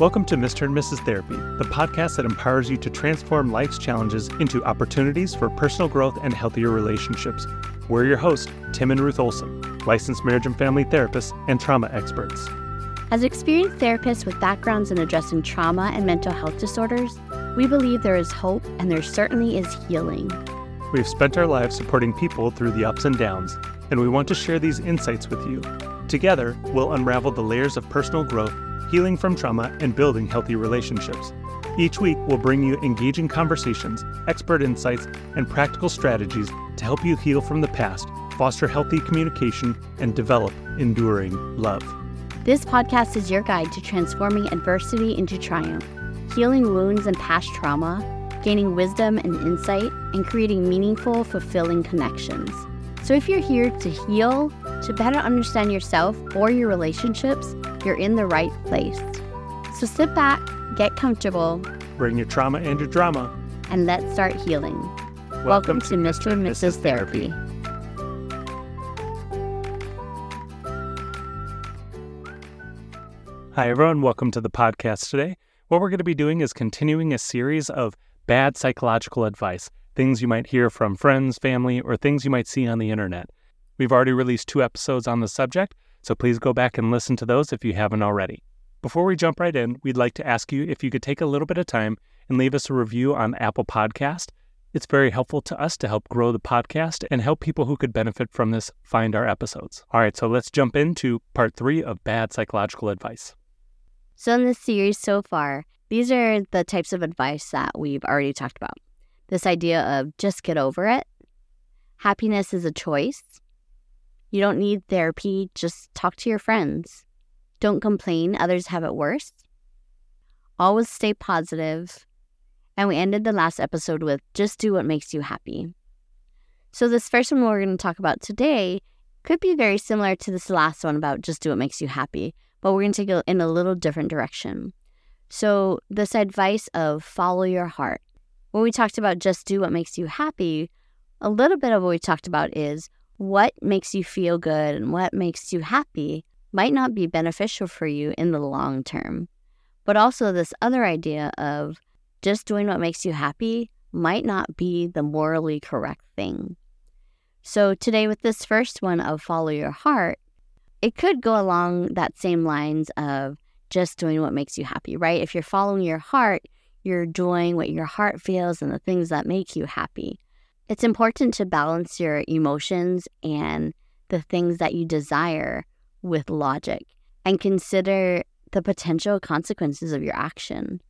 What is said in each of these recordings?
Welcome to Mr. and Mrs. Therapy, the podcast that empowers you to transform life's challenges into opportunities for personal growth and healthier relationships. We're your hosts, Tim and Ruth Olson, licensed marriage and family therapists and trauma experts. As experienced therapists with backgrounds in addressing trauma and mental health disorders, we believe there is hope and there certainly is healing. We've spent our lives supporting people through the ups and downs, and we want to share these insights with you. Together, we'll unravel the layers of personal growth healing from trauma, and building healthy relationships. Each week, we'll bring you engaging conversations, expert insights, and practical strategies to help you heal from the past, foster healthy communication, and develop enduring love. This podcast is your guide to transforming adversity into triumph, healing wounds and past trauma, gaining wisdom and insight, and creating meaningful, fulfilling connections. So if you're here to heal, to better understand yourself or your relationships, you're in the right place. So sit back, get comfortable, bring your trauma and your drama, and let's start healing. Welcome, Welcome to Mr. and Mrs. Therapy. Hi, everyone. Welcome to the podcast today. What we're going to be doing is continuing a series of bad psychological advice, things you might hear from friends, family, or things you might see on the internet. We've already released two episodes on the subject, so please go back and listen to those if you haven't already. Before we jump right in, we'd like to ask you if you could take a little bit of time and leave us a review on Apple Podcast. It's very helpful to us to help grow the podcast and help people who could benefit from this find our episodes. All right, so let's jump into part three of bad psychological advice. So, in this series so far, these are the types of advice that we've already talked about. This idea of just get over it, happiness is a choice, you don't need therapy, just talk to your friends. Don't complain, others have it worse. Always stay positive. And we ended the last episode with just do what makes you happy. So, this first one we're going to talk about today could be very similar to this last one about just do what makes you happy, but we're going to take it in a little different direction. So, this advice of follow your heart. When we talked about just do what makes you happy, a little bit of what we talked about is what makes you feel good and what makes you happy might not be beneficial for you in the long term. But also, this other idea of just doing what makes you happy might not be the morally correct thing. So, today, with this first one of follow your heart, it could go along that same lines of just doing what makes you happy, right? If you're following your heart, you're doing what your heart feels and the things that make you happy. It's important to balance your emotions and the things that you desire with logic and consider the potential consequences of your action.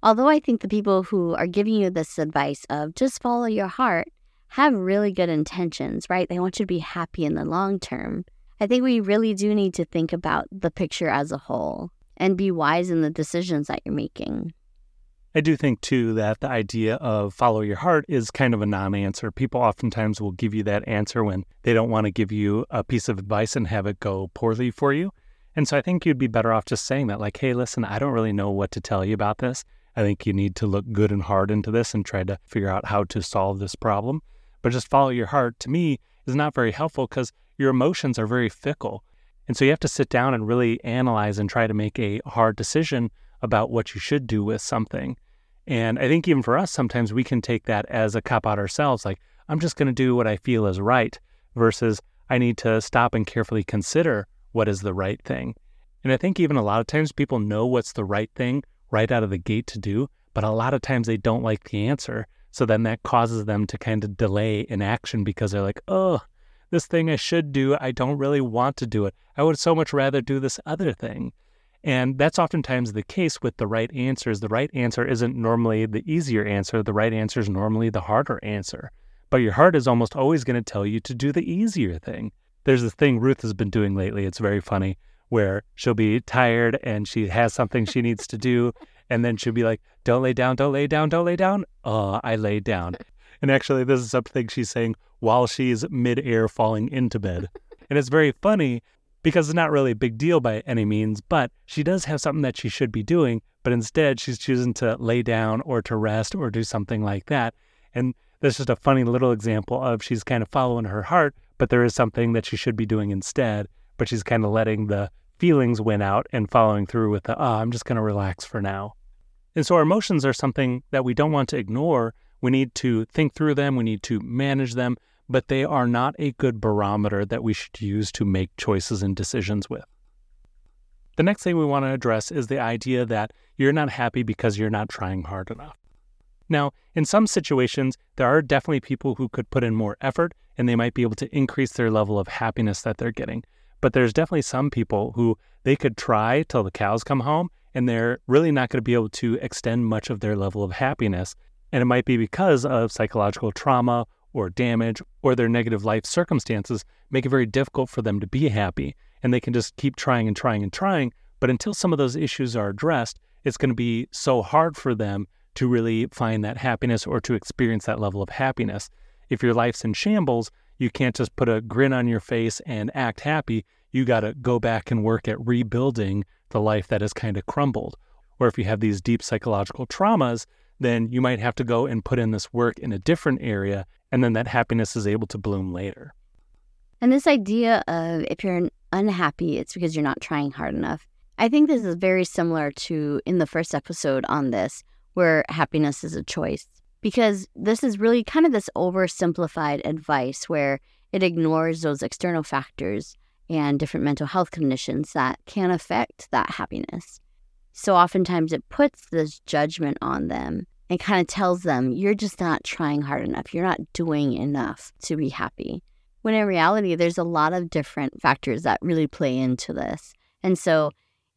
Although I think the people who are giving you this advice of just follow your heart have really good intentions, right? They want you to be happy in the long term. I think we really do need to think about the picture as a whole and be wise in the decisions that you're making. I do think too that the idea of follow your heart is kind of a non answer. People oftentimes will give you that answer when they don't want to give you a piece of advice and have it go poorly for you. And so I think you'd be better off just saying that, like, hey, listen, I don't really know what to tell you about this. I think you need to look good and hard into this and try to figure out how to solve this problem. But just follow your heart to me is not very helpful because your emotions are very fickle. And so you have to sit down and really analyze and try to make a hard decision about what you should do with something. And I think even for us, sometimes we can take that as a cop out ourselves, like, I'm just going to do what I feel is right, versus I need to stop and carefully consider what is the right thing. And I think even a lot of times people know what's the right thing right out of the gate to do, but a lot of times they don't like the answer. So then that causes them to kind of delay in action because they're like, oh, this thing I should do, I don't really want to do it. I would so much rather do this other thing. And that's oftentimes the case with the right answers. The right answer isn't normally the easier answer. The right answer is normally the harder answer. But your heart is almost always going to tell you to do the easier thing. There's this thing Ruth has been doing lately. It's very funny where she'll be tired and she has something she needs to do. And then she'll be like, don't lay down, don't lay down, don't lay down. Oh, I lay down. And actually, this is something she's saying while she's midair falling into bed. And it's very funny because it's not really a big deal by any means, but she does have something that she should be doing, but instead she's choosing to lay down or to rest or do something like that. And that's just a funny little example of she's kind of following her heart, but there is something that she should be doing instead, but she's kind of letting the feelings win out and following through with the, oh, I'm just going to relax for now. And so our emotions are something that we don't want to ignore. We need to think through them, we need to manage them, but they are not a good barometer that we should use to make choices and decisions with. The next thing we want to address is the idea that you're not happy because you're not trying hard enough. Now, in some situations, there are definitely people who could put in more effort and they might be able to increase their level of happiness that they're getting. But there's definitely some people who they could try till the cows come home and they're really not going to be able to extend much of their level of happiness. And it might be because of psychological trauma or damage or their negative life circumstances make it very difficult for them to be happy. And they can just keep trying and trying and trying. But until some of those issues are addressed, it's going to be so hard for them to really find that happiness or to experience that level of happiness. If your life's in shambles, you can't just put a grin on your face and act happy. You got to go back and work at rebuilding the life that has kind of crumbled. Or if you have these deep psychological traumas, then you might have to go and put in this work in a different area, and then that happiness is able to bloom later. And this idea of if you're unhappy, it's because you're not trying hard enough. I think this is very similar to in the first episode on this, where happiness is a choice because this is really kind of this oversimplified advice where it ignores those external factors and different mental health conditions that can affect that happiness. So oftentimes it puts this judgment on them and kind of tells them, you're just not trying hard enough. You're not doing enough to be happy. When in reality, there's a lot of different factors that really play into this. And so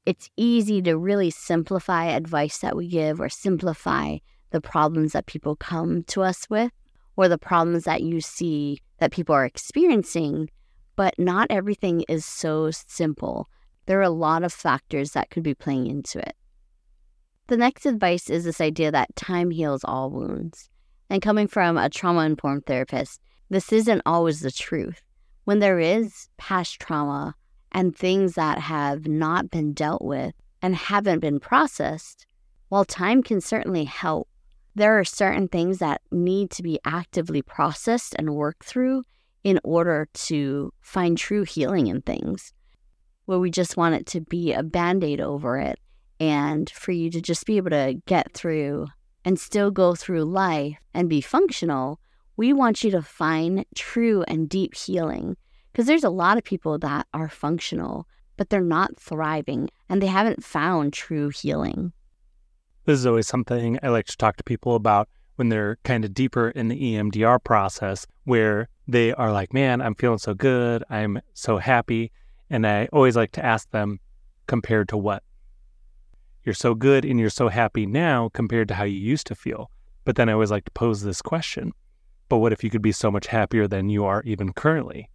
it's easy to really simplify advice that we give or simplify the problems that people come to us with or the problems that you see that people are experiencing, but not everything is so simple. There are a lot of factors that could be playing into it. The next advice is this idea that time heals all wounds. And coming from a trauma informed therapist, this isn't always the truth. When there is past trauma and things that have not been dealt with and haven't been processed, while time can certainly help, there are certain things that need to be actively processed and worked through in order to find true healing in things. Where we just want it to be a band aid over it and for you to just be able to get through and still go through life and be functional, we want you to find true and deep healing. Because there's a lot of people that are functional, but they're not thriving and they haven't found true healing. This is always something I like to talk to people about when they're kind of deeper in the EMDR process, where they are like, man, I'm feeling so good. I'm so happy. And I always like to ask them, compared to what? You're so good and you're so happy now compared to how you used to feel. But then I always like to pose this question but what if you could be so much happier than you are even currently?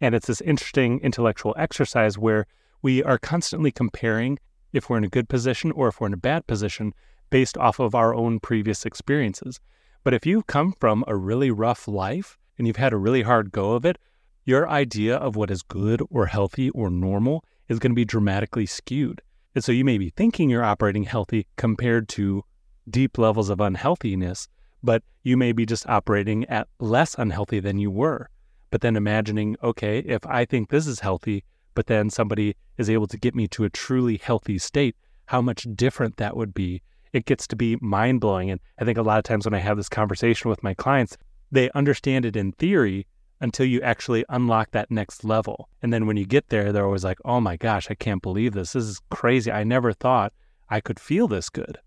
And it's this interesting intellectual exercise where we are constantly comparing if we're in a good position or if we're in a bad position based off of our own previous experiences. But if you've come from a really rough life and you've had a really hard go of it, your idea of what is good or healthy or normal is going to be dramatically skewed. And so you may be thinking you're operating healthy compared to deep levels of unhealthiness, but you may be just operating at less unhealthy than you were. But then imagining, okay, if I think this is healthy, but then somebody is able to get me to a truly healthy state, how much different that would be. It gets to be mind blowing. And I think a lot of times when I have this conversation with my clients, they understand it in theory until you actually unlock that next level. And then when you get there, they're always like, oh my gosh, I can't believe this. This is crazy. I never thought I could feel this good.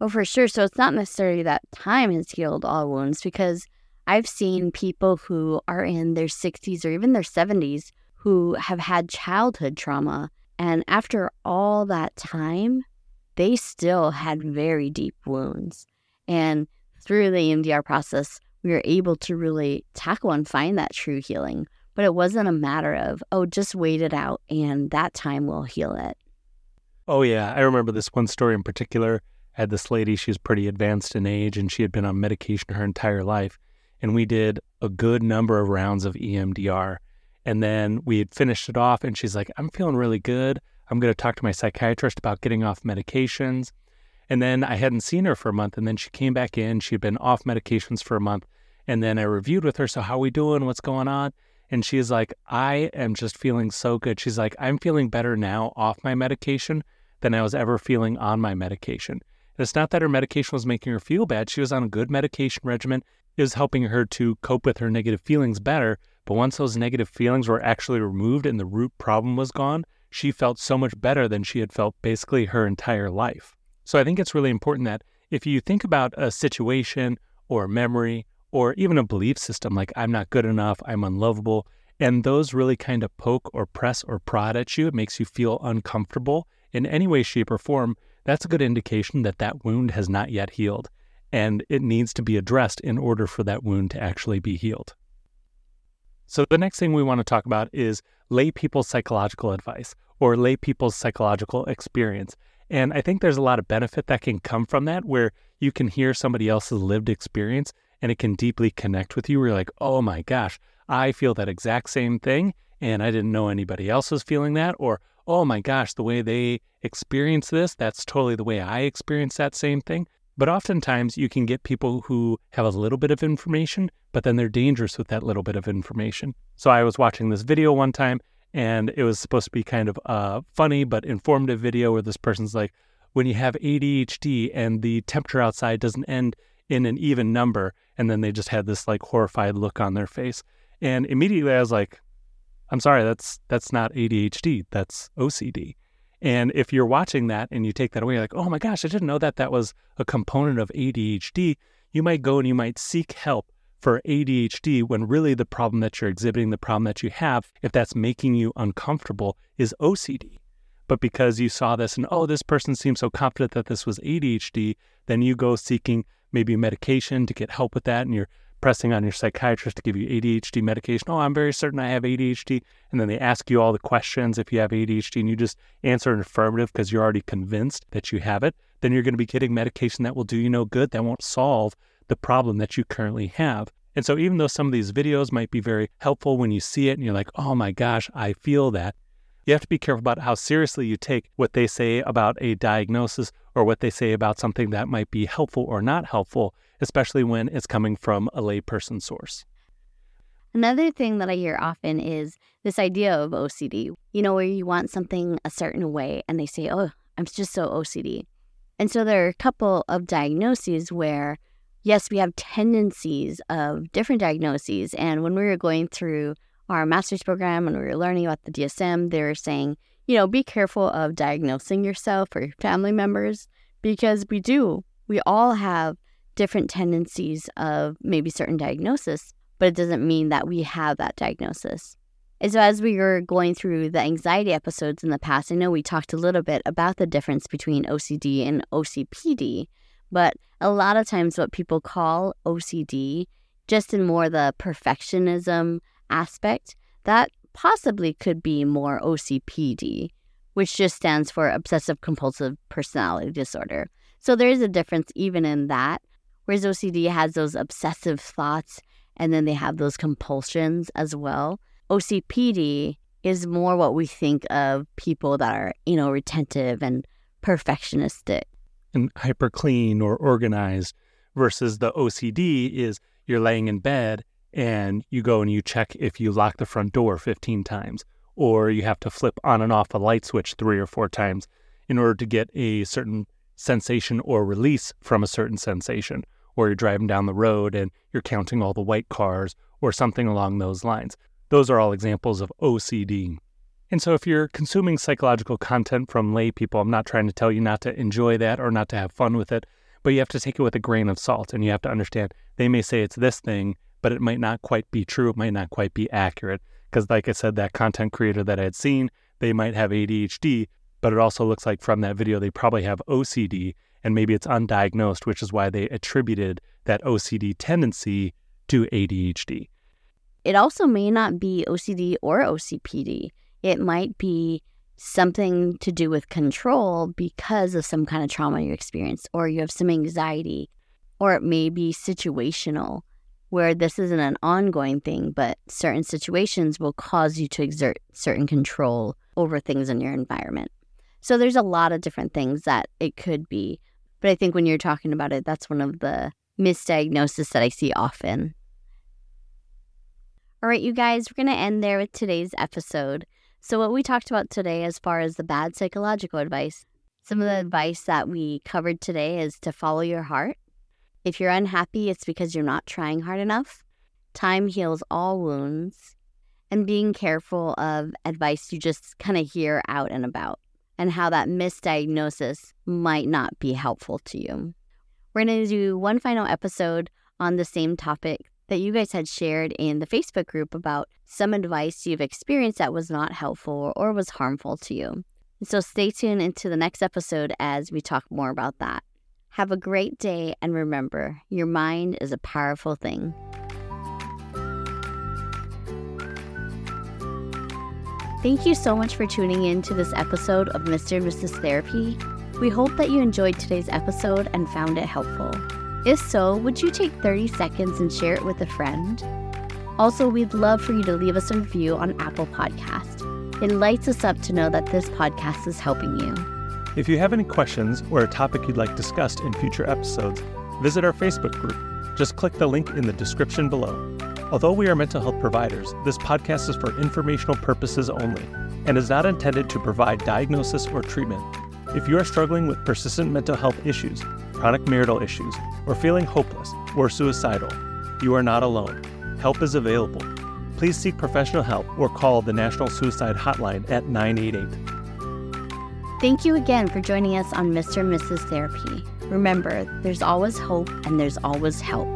Well, for sure. So it's not necessarily that time has healed all wounds because I've seen people who are in their 60s or even their 70s who have had childhood trauma. And after all that time, they still had very deep wounds. And through the EMDR process, we were able to really tackle and find that true healing. But it wasn't a matter of, oh, just wait it out and that time will heal it. Oh, yeah. I remember this one story in particular. I had this lady, she was pretty advanced in age and she had been on medication her entire life. And we did a good number of rounds of EMDR. And then we had finished it off, and she's like, I'm feeling really good. I'm going to talk to my psychiatrist about getting off medications. And then I hadn't seen her for a month. And then she came back in. She'd been off medications for a month. And then I reviewed with her. So, how we doing? What's going on? And she's like, I am just feeling so good. She's like, I'm feeling better now off my medication than I was ever feeling on my medication. And it's not that her medication was making her feel bad. She was on a good medication regimen. It was helping her to cope with her negative feelings better. But once those negative feelings were actually removed and the root problem was gone, she felt so much better than she had felt basically her entire life. So I think it's really important that if you think about a situation or a memory or even a belief system like I'm not good enough, I'm unlovable, and those really kind of poke or press or prod at you, it makes you feel uncomfortable in any way, shape, or form, that's a good indication that that wound has not yet healed and it needs to be addressed in order for that wound to actually be healed. So, the next thing we want to talk about is lay people's psychological advice or lay people's psychological experience. And I think there's a lot of benefit that can come from that where you can hear somebody else's lived experience and it can deeply connect with you. Where you're like, oh my gosh, I feel that exact same thing and I didn't know anybody else was feeling that. Or, oh my gosh, the way they experience this, that's totally the way I experience that same thing. But oftentimes you can get people who have a little bit of information, but then they're dangerous with that little bit of information. So I was watching this video one time and it was supposed to be kind of a funny but informative video where this person's like, when you have ADHD and the temperature outside doesn't end in an even number, and then they just had this like horrified look on their face. And immediately I was like, I'm sorry, that's that's not ADHD, that's OCD. And if you're watching that and you take that away, you're like, oh my gosh, I didn't know that that was a component of ADHD. You might go and you might seek help for ADHD when really the problem that you're exhibiting, the problem that you have, if that's making you uncomfortable, is OCD. But because you saw this and, oh, this person seems so confident that this was ADHD, then you go seeking maybe a medication to get help with that and you're pressing on your psychiatrist to give you ADHD medication. Oh, I'm very certain I have ADHD. And then they ask you all the questions if you have ADHD and you just answer an affirmative because you're already convinced that you have it. Then you're going to be getting medication that will do you no good, that won't solve the problem that you currently have. And so, even though some of these videos might be very helpful when you see it and you're like, oh my gosh, I feel that, you have to be careful about how seriously you take what they say about a diagnosis or what they say about something that might be helpful or not helpful, especially when it's coming from a layperson source. Another thing that I hear often is this idea of OCD, you know, where you want something a certain way and they say, oh, I'm just so OCD. And so there are a couple of diagnoses where, yes, we have tendencies of different diagnoses. And when we were going through our master's program and we were learning about the DSM, they were saying, you know, be careful of diagnosing yourself or your family members because we do. We all have different tendencies of maybe certain diagnosis, but it doesn't mean that we have that diagnosis. And so, as we were going through the anxiety episodes in the past, I know we talked a little bit about the difference between OCD and OCPD, but a lot of times what people call OCD, just in more the perfectionism aspect, that possibly could be more OCPD, which just stands for obsessive compulsive personality disorder. So there is a difference even in that, whereas OCD has those obsessive thoughts and then they have those compulsions as well. OCPD is more what we think of people that are, you know, retentive and perfectionistic. And hyper clean or organized versus the OCD is you're laying in bed and you go and you check if you lock the front door 15 times, or you have to flip on and off a light switch three or four times in order to get a certain sensation or release from a certain sensation, or you're driving down the road and you're counting all the white cars, or something along those lines. Those are all examples of OCD. And so, if you're consuming psychological content from lay people, I'm not trying to tell you not to enjoy that or not to have fun with it, but you have to take it with a grain of salt and you have to understand they may say it's this thing, but it might not quite be true. It might not quite be accurate. Because, like I said, that content creator that I had seen, they might have ADHD, but it also looks like from that video, they probably have OCD, and maybe it's undiagnosed, which is why they attributed that OCD tendency to ADHD. It also may not be OCD or OCPD. It might be something to do with control because of some kind of trauma you experienced, or you have some anxiety, or it may be situational where this isn't an ongoing thing, but certain situations will cause you to exert certain control over things in your environment. So there's a lot of different things that it could be. But I think when you're talking about it, that's one of the misdiagnoses that I see often. All right, you guys, we're going to end there with today's episode. So, what we talked about today, as far as the bad psychological advice, some of the advice that we covered today is to follow your heart. If you're unhappy, it's because you're not trying hard enough. Time heals all wounds. And being careful of advice you just kind of hear out and about, and how that misdiagnosis might not be helpful to you. We're going to do one final episode on the same topic that you guys had shared in the Facebook group about some advice you've experienced that was not helpful or was harmful to you. So stay tuned into the next episode as we talk more about that. Have a great day and remember, your mind is a powerful thing. Thank you so much for tuning in to this episode of Mr. and Mrs. Therapy. We hope that you enjoyed today's episode and found it helpful. If so, would you take 30 seconds and share it with a friend? Also, we'd love for you to leave us a review on Apple Podcast. It lights us up to know that this podcast is helping you. If you have any questions or a topic you'd like discussed in future episodes, visit our Facebook group. Just click the link in the description below. Although we are mental health providers, this podcast is for informational purposes only and is not intended to provide diagnosis or treatment. If you are struggling with persistent mental health issues, chronic marital issues, or feeling hopeless or suicidal, you are not alone. Help is available. Please seek professional help or call the National Suicide Hotline at 988. Thank you again for joining us on Mr. and Mrs. Therapy. Remember, there's always hope and there's always help.